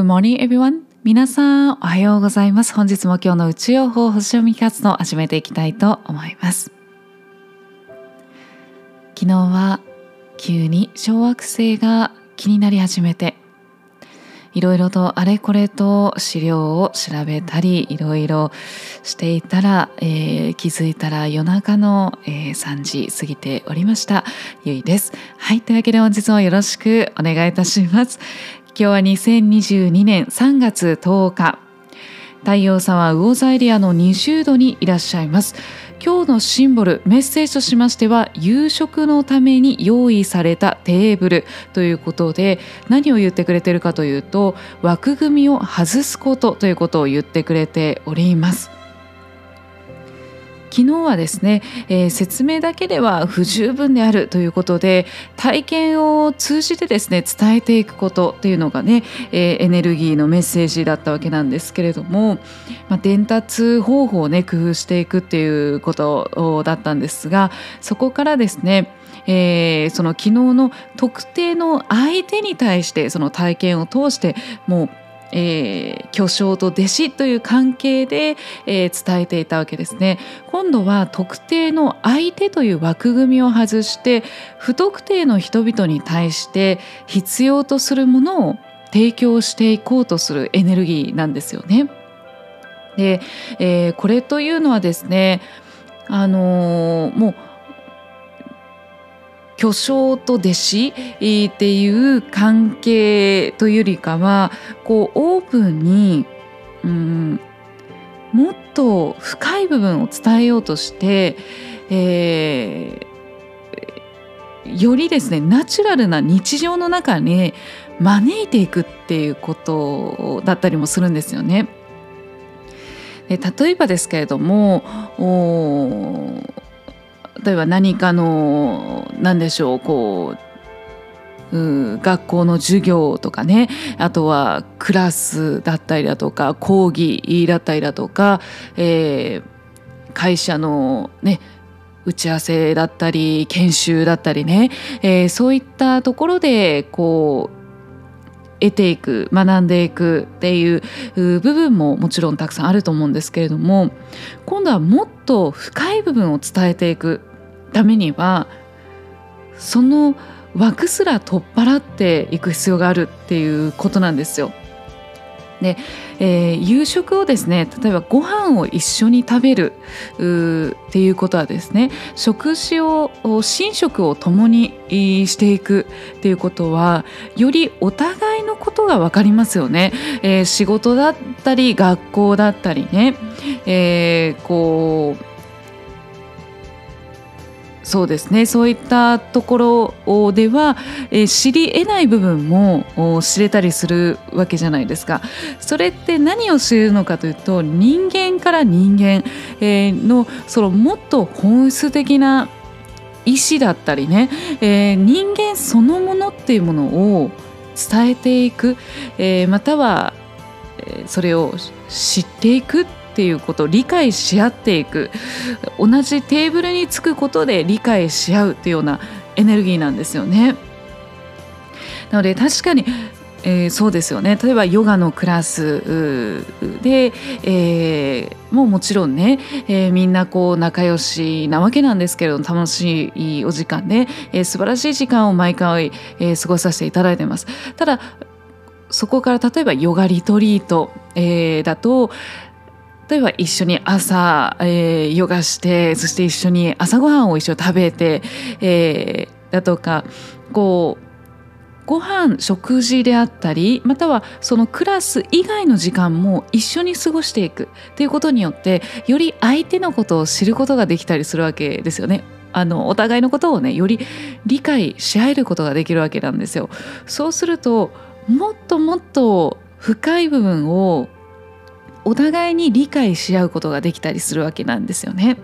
Good morning everyone. 皆さんおはようございます。本日も今日の宇宙予報星読み活動を始めていきたいと思います。昨日は急に小惑星が気になり始めていろいろとあれこれと資料を調べたりいろいろしていたら、えー、気づいたら夜中の、えー、3時過ぎておりました。ゆいです。はいというわけで本日もよろしくお願いいたします。今日は2022年3月10日。太陽さんは魚座エリアの20度にいらっしゃいます。今日のシンボルメッセージとしましては夕食のために用意されたテーブルということで何を言ってくれてるかというと枠組みを外すことということを言ってくれております。昨日はですね、えー、説明だけでは不十分であるということで体験を通じてですね伝えていくことというのがね、えー、エネルギーのメッセージだったわけなんですけれども、まあ、伝達方法をね工夫していくっていうことだったんですがそこからですねえー、その昨日の特定の相手に対してその体験を通してもうえー、巨匠と弟子という関係で、えー、伝えていたわけですね今度は特定の相手という枠組みを外して不特定の人々に対して必要とするものを提供していこうとするエネルギーなんですよね。で、えー、これというのはですねあのー、もう巨匠と弟子っていう関係というよりかはこうオープンに、うん、もっと深い部分を伝えようとして、えー、よりですねナチュラルな日常の中に招いていくっていうことだったりもするんですよね。例えばですけれども例えば何かの何でしょうこうう学校の授業とかねあとはクラスだったりだとか講義だったりだとか、えー、会社のね打ち合わせだったり研修だったりね、えー、そういったところでこう得ていく学んでいくっていう部分ももちろんたくさんあると思うんですけれども今度はもっと深い部分を伝えていく。ためにはその枠すら取っ払っていく必要があるっていうことなんですよ。で、えー、夕食をですね例えばご飯を一緒に食べるっていうことはですね食事を寝食を共にしていくっていうことはよりお互いのことが分かりますよね、えー、仕事だったり学校だったりね、えー、こうそうですね。そういったところでは、えー、知り得ない部分も知れたりするわけじゃないですか。それって何を知るのかというと人間から人間、えー、のそのもっと本質的な意思だったりね、えー、人間そのものっていうものを伝えていく、え、またはそれを知っていくっっていうことを理解し合っていく。同じテーブルにつくことで理解し合うっていうようなエネルギーなんですよね。なので確かにえー、そうですよね。例えばヨガのクラスで、えー、もうもちろんね、えー、みんなこう仲良しなわけなんですけれども楽しいお時間で、えー、素晴らしい時間を毎回、え、過ごさせていただいてます。ただそこから例えばヨガリトリート、え、だと例えば一緒に朝、えー、ヨガしてそして一緒に朝ごはんを一緒に食べて、えー、だとかこうご飯食事であったりまたはそのクラス以外の時間も一緒に過ごしていくっていうことによってより相手のことを知ることができたりするわけですよね。あのお互いのことをねより理解し合えることができるわけなんですよ。そうするともっともっと深い部分をお互いに理解し合うことができたりするわけなんですよね。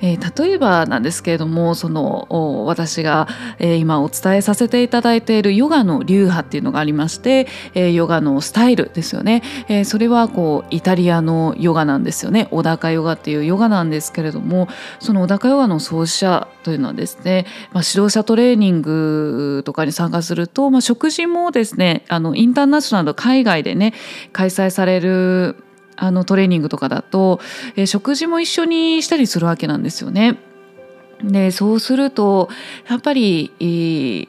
えー、例えばなんですけれどもその私が、えー、今お伝えさせていただいているヨガの流派っていうのがありまして、えー、ヨガのスタイルですよね、え、それはこうイタリアのヨガなんですよね。小高ヨガっていうヨガなんですけれどもその小高ヨガの創始者というのはですね、まあ、指導者トレーニングとかに参加すると、まあ、食事もですねあのインターナショナル海外でね開催されるあのトレーニングとかだと、えー、食事も一緒にしたりするわけなんですよね。でそうするとやっぱり、えー、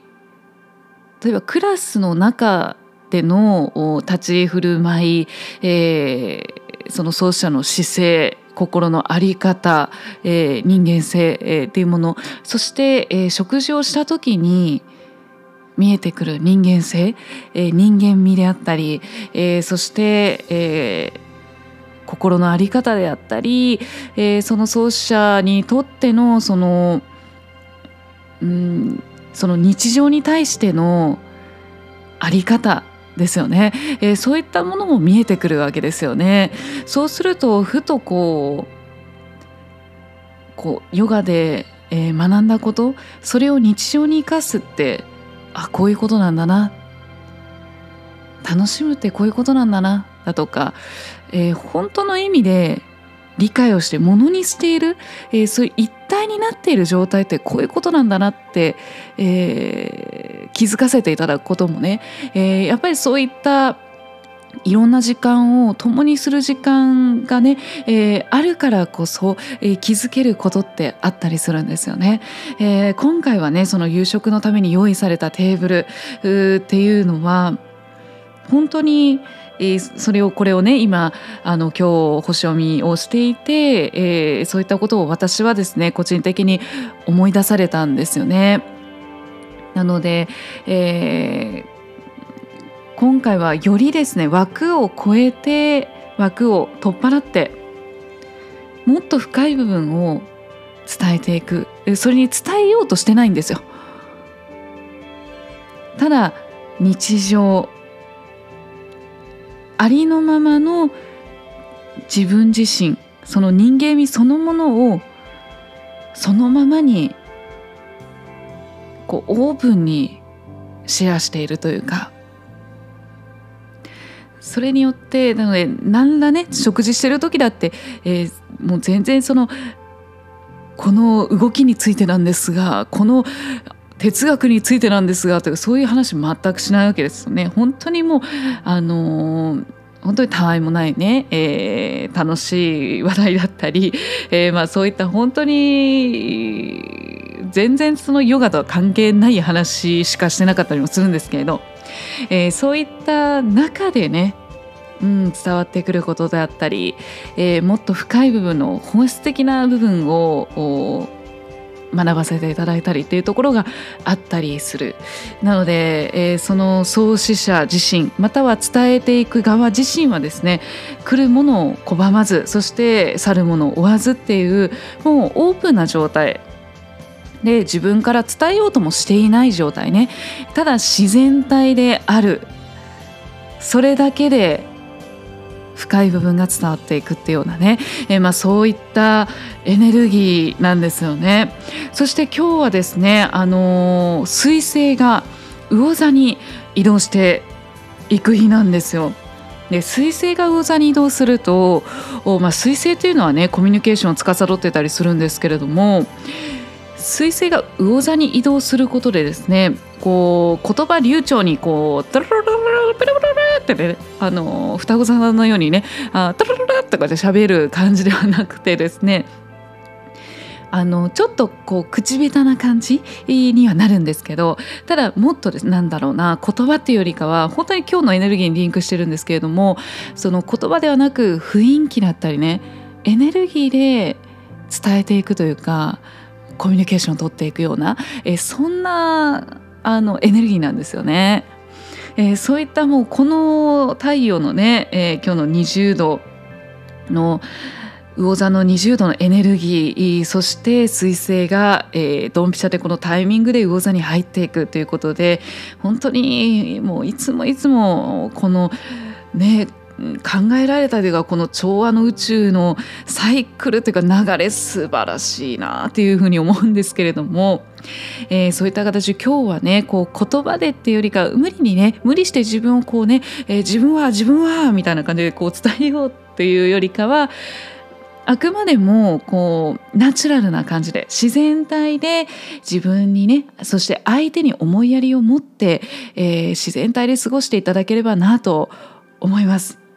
例えばクラスの中での立ち振る舞い、えー、その創始者の姿勢心の在り方、えー、人間性、えー、っていうものそして、えー、食事をした時に見えてくる人間性、えー、人間味であったり、えー、そして、えー、心の在り方であったり、えー、その創始者にとってのその,、うん、その日常に対しての在り方ですよね、えー、そういったものも見えてくるわけですよね。そうするとふとこうこうヨガで、えー、学んだことそれを日常に生かすってあこういうことなんだな。楽しむってこういうことなんだな。だとか、えー、本当の意味で理解をしてものにしている、えー、そういう一体になっている状態ってこういうことなんだなって、えー、気づかせていただくこともね、えー、やっぱりそういったいろんな時間を共にする時間がね、えー、あるからこそ、えー、気づけることってあったりするんですよね。えー、今回はねその夕食のために用意されたテーブルっていうのは本当に、えー、それをこれをね今あの今日星読みをしていて、えー、そういったことを私はですね個人的に思い出されたんですよね。なので、えー今回はよりですね枠を超えて枠を取っ払ってもっと深い部分を伝えていくそれに伝えようとしてないんですよ。ただ日常ありのままの自分自身その人間味そのものをそのままにこうオープンにシェアしているというか。それによってなので何らね食事してる時だって、えー、もう全然そのこの動きについてなんですがこの哲学についてなんですがとかそういう話全くしないわけですよね。本当にもうあのー本当にたわいもないね、えー、楽しい話題だったり、えー、まあそういった本当に全然そのヨガとは関係ない話しかしてなかったりもするんですけれど、えー、そういった中でねうん、伝わってくることであったり、えー、もっと深い部分の本質的な部分を学ばせていただいたりっていうところがあったりする。なので、えー、その創始者自身または伝えていく側自身はですね来るものを拒まずそして去るものを追わずっていうもうオープンな状態。で自分から伝えようともしていない状態ね。ただ自然体である。それだけで深い部分が伝わっていくっていうようなね、えー、まあそういったエネルギーなんですよね。そして今日はですね、あのー、彗星が魚座に移動していく日なんですよ。で彗星が魚座に移動すると、まあ、彗星というのはねコミュニケーションを司ってたりするんですけれども彗星が魚座に移動することでですねこう言葉流暢にこうドロロロロペラペラってねあの双子座のようにねあトロロロとかで喋る感じではなくてですねあのちょっとこう口下手な感じにはなるんですけどただもっとですなんだろうな言葉っていうよりかは本当に今日のエネルギーにリンクしてるんですけれどもその言葉ではなく雰囲気だったりねエネルギーで伝えていくというかコミュニケーションを取っていくような、えそんなあのエネルギーなんですよね。えー、そういったもうこの太陽のね、えー、今日の20度の魚座の20度のエネルギーそして彗星が、えー、ドンピシャでこのタイミングで魚座に入っていくということで本当にもういつもいつもこのね考えられたというかこの調和の宇宙のサイクルというか流れ素晴らしいなっていうふうに思うんですけれども、えー、そういった形今日はねこう言葉でっていうよりか無理にね無理して自分をこうね、えー、自分は自分はみたいな感じでこう伝えようっていうよりかはあくまでもこうナチュラルな感じで自然体で自分にねそして相手に思いやりを持って、えー、自然体で過ごしていただければなと思います。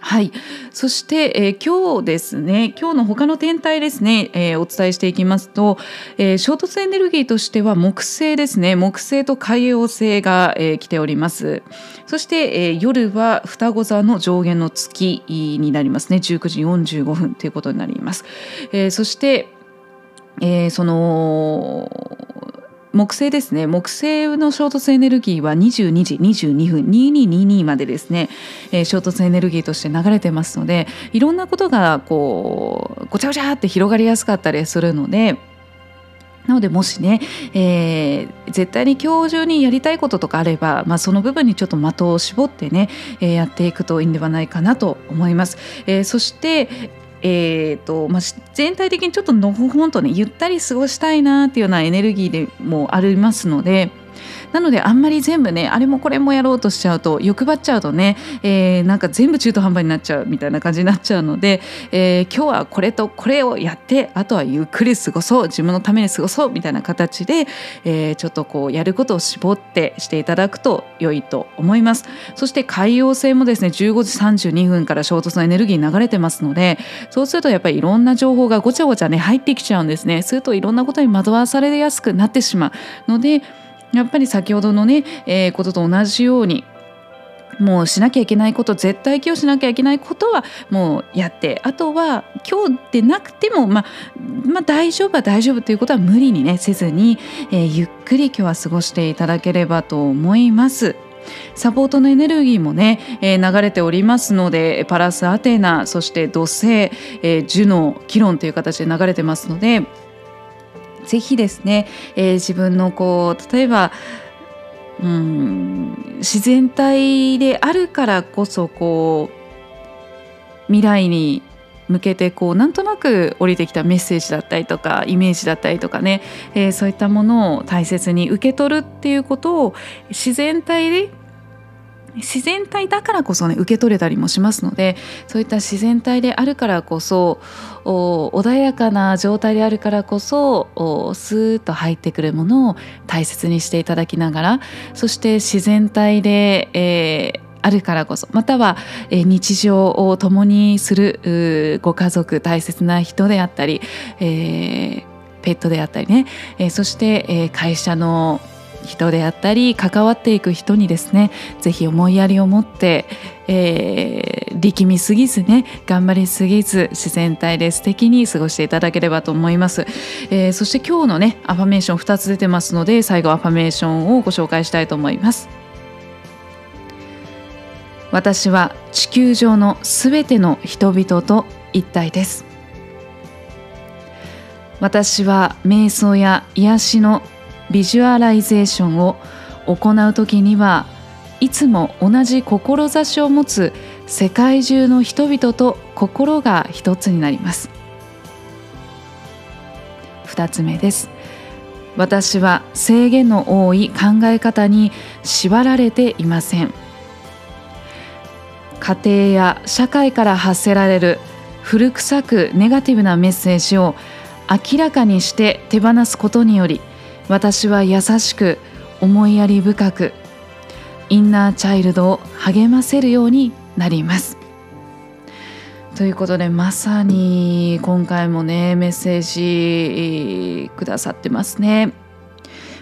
はい、そして、えー、今日ですね今日の他の天体ですね、えー、お伝えしていきますと、えー、衝突エネルギーとしては木星ですね。木星と海王星が、えー、来ております。そして、えー、夜は双子座の上限の月になりますね。19時45分ということになります、えー、そして、えー、その木星ですね木星の衝突エネルギーは22時22分2222までですね、えー、衝突エネルギーとして流れてますのでいろんなことがこうごちゃごちゃって広がりやすかったりするのでなのでもしね、えー、絶対に今日中にやりたいこととかあれば、まあ、その部分にちょっと的を絞ってね、えー、やっていくといいんではないかなと思います。えー、そしてえーとまあ、全体的にちょっとのほほんとねゆったり過ごしたいなっていうようなエネルギーでもありますのでなのであんまり全部ねあれもこれもやろうとしちゃうと欲張っちゃうとね、えー、なんか全部中途半端になっちゃうみたいな感じになっちゃうので、えー、今日はこれとこれをやってあとはゆっくり過ごそう自分のために過ごそうみたいな形で、えー、ちょっとこうやることを絞ってしていただくと良いと思います。そして海洋性もですね15時32分から衝突のエネルギー流れてますのでそうするとやっぱりいろんな情報がごちゃごちゃね入ってきちゃうんですね。するといろんなことに惑わされやすくなってしまうのでやっぱり先ほどのね、えー、ことと同じようにもうしなきゃいけないこと絶対今日しなきゃいけないことはもうやってあとは今日でなくても、まあ、まあ大丈夫は大丈夫ということは無理にねせずに、えー、ゆっくり今日は過ごしていただければと思います。サポートのエネルギーもね、えー、流れておりますのでパラスアテナそして土星、えー、ジュノキロンという形で流れてますのでぜひですね、えー、自分のこう例えばうん自然体であるからこそこう未来に向けてこうなんとなく降りてきたメッセージだったりとかイメージだったりとかね、えー、そういったものを大切に受け取るっていうことを自然体で自然体だからこそね受け取れたりもしますのでそういった自然体であるからこそ穏やかな状態であるからこそスーッと入ってくるものを大切にしていただきながらそして自然体で、えーあるからこそまたは、え日常を共にするご家族大切な人であったり、えー、ペットであったりね、えー、そして、え、会社の人であったり関わっていく人にですね是非思いやりを持って、えー、力みすぎずね頑張りすぎず自然体で素敵に過ごしていただければと思います、えー、そして今日のねアファメーション2つ出てますので最後アファメーションをご紹介したいと思います。私は地球上のすべての人々と一体です。私は瞑想や癒しのビジュアライゼーションを行う時にはいつも同じ志を持つ世界中の人々と心が一つになります。2つ目です。私は制限の多い考え方に縛られていません。家庭や社会から発せられる古臭くネガティブなメッセージを明らかにして手放すことにより私は優しく思いやり深くインナーチャイルドを励ませるようになります。ということでまさに今回もねメッセージくださってますね。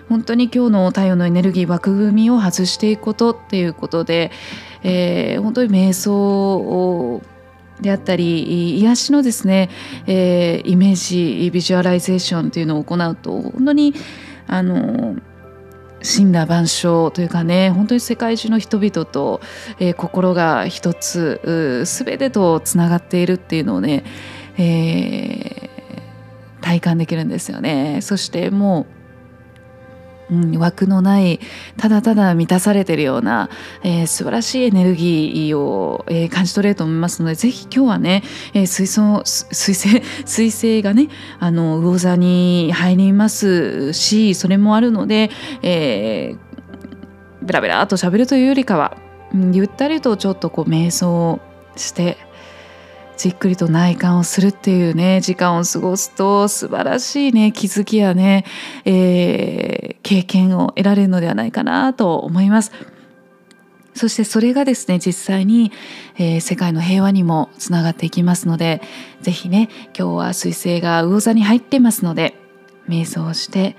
本当に今日の太陽のエネルギー枠組みを外していくことっていうことで、えー、本当に瞑想であったり癒しのですね、えー、イメージビジュアライゼーションというのを行うと本当にあの森羅万象というかね本当に世界中の人々と、えー、心が一つ全てとつながっているっていうのをね、えー、体感できるんですよね。そしてもううん、枠のないただただ満たされているような、えー、素晴らしいエネルギーを、えー、感じ取れると思いますのでぜひ今日はね、えー、水槽水星 水星がねあの魚座に入りますしそれもあるので、えー、ベラベラと喋るというよりかは、うん、ゆったりとちょっとこう瞑想してじっくりと内観をするっていうね時間を過ごすと素晴らしいね気づきやね、えー、経験を得られるのではないかなと思います。そしてそれがですね実際に、えー、世界の平和にもつながっていきますので是非ね今日は彗星が魚座に入ってますので瞑想して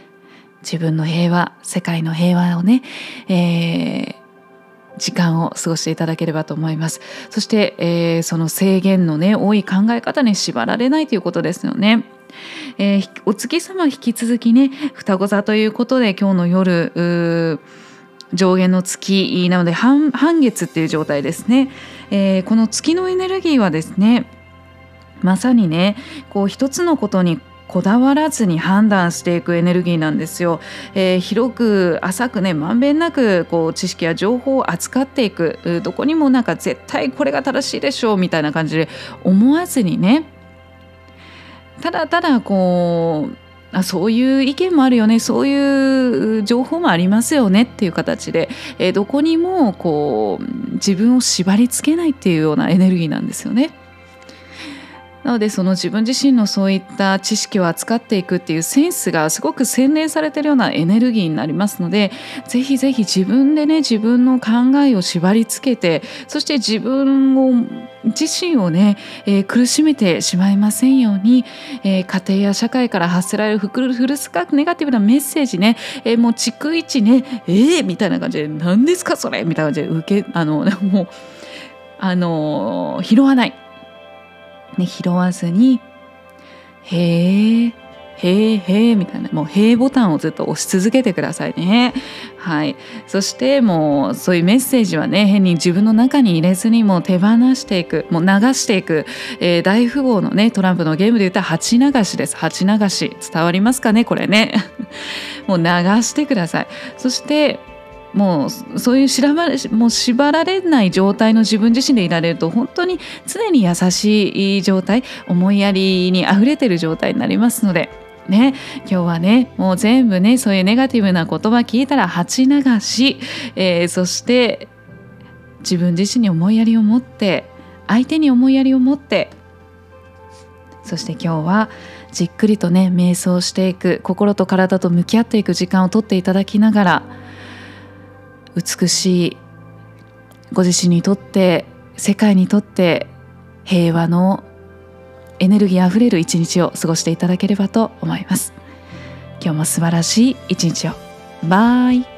自分の平和世界の平和をね、えー時間を過ごしていただければと思います。そして、えー、その制限のね多い考え方に縛られないということですよね。えー、お月様引き続きね双子座ということで今日の夜上限の月なので半月っていう状態ですね、えー、この月のエネルギーはですねまさにねこう一つのことにこだわらずに判断していくエネルギーなんですよ。えー、広く浅くねまんべんなくこう知識や情報を扱っていくどこにもなんか絶対これが正しいでしょうみたいな感じで思わずにねただただこうあそういう意見もあるよねそういう情報もありますよねっていう形で、えー、どこにもこう自分を縛りつけないっていうようなエネルギーなんですよね。なのでその自分自身のそういった知識を扱っていくっていうセンスがすごく洗練されてるようなエネルギーになりますのでぜひぜひ自分でね自分の考えを縛りつけてそして自分を自身をね、えー、苦しめてしまいませんように、えー、家庭や社会から発せられるフルスカネガティブなメッセージね、えー、もう逐一ねえー、みたいな感じで何ですかそれみたいな感じで受けあの もうあの拾わない。ね、拾わずに「へえへえへえ」みたいなもう「へえ」ボタンをずっと押し続けてくださいね。はい、そしてもうそういうメッセージはね変に自分の中に入れずにもう手放していくもう流していく、えー、大富豪のねトランプのゲームで言ったら鉢流しです。鉢流し。伝わりますかねこれね。もう流してください。そしてもうそういう縛られもう縛られない状態の自分自身でいられると本当に常に優しい状態思いやりにあふれてる状態になりますので。ね、今日はねもう全部ねそういうネガティブな言葉聞いたら鉢流し、えー、そして自分自身に思いやりを持って相手に思いやりを持ってそして今日はじっくりとね瞑想していく心と体と向き合っていく時間をとっていただきながら美しいご自身にとって世界にとって平和のエネルギーあふれる一日を過ごしていただければと思います。今日も素晴らしい一日を。バイ。